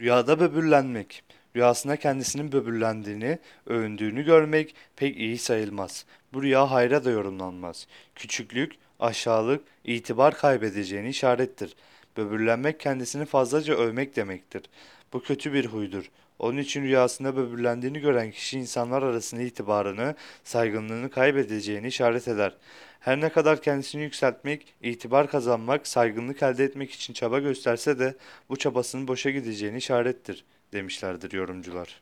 Rüyada böbürlenmek. Rüyasında kendisinin böbürlendiğini, övündüğünü görmek pek iyi sayılmaz. Bu rüya hayra da yorumlanmaz. Küçüklük, aşağılık, itibar kaybedeceğini işarettir. Böbürlenmek kendisini fazlaca övmek demektir. Bu kötü bir huydur. Onun için rüyasında böbürlendiğini gören kişi insanlar arasında itibarını, saygınlığını kaybedeceğini işaret eder. Her ne kadar kendisini yükseltmek, itibar kazanmak, saygınlık elde etmek için çaba gösterse de bu çabasının boşa gideceğini işarettir, demişlerdir yorumcular.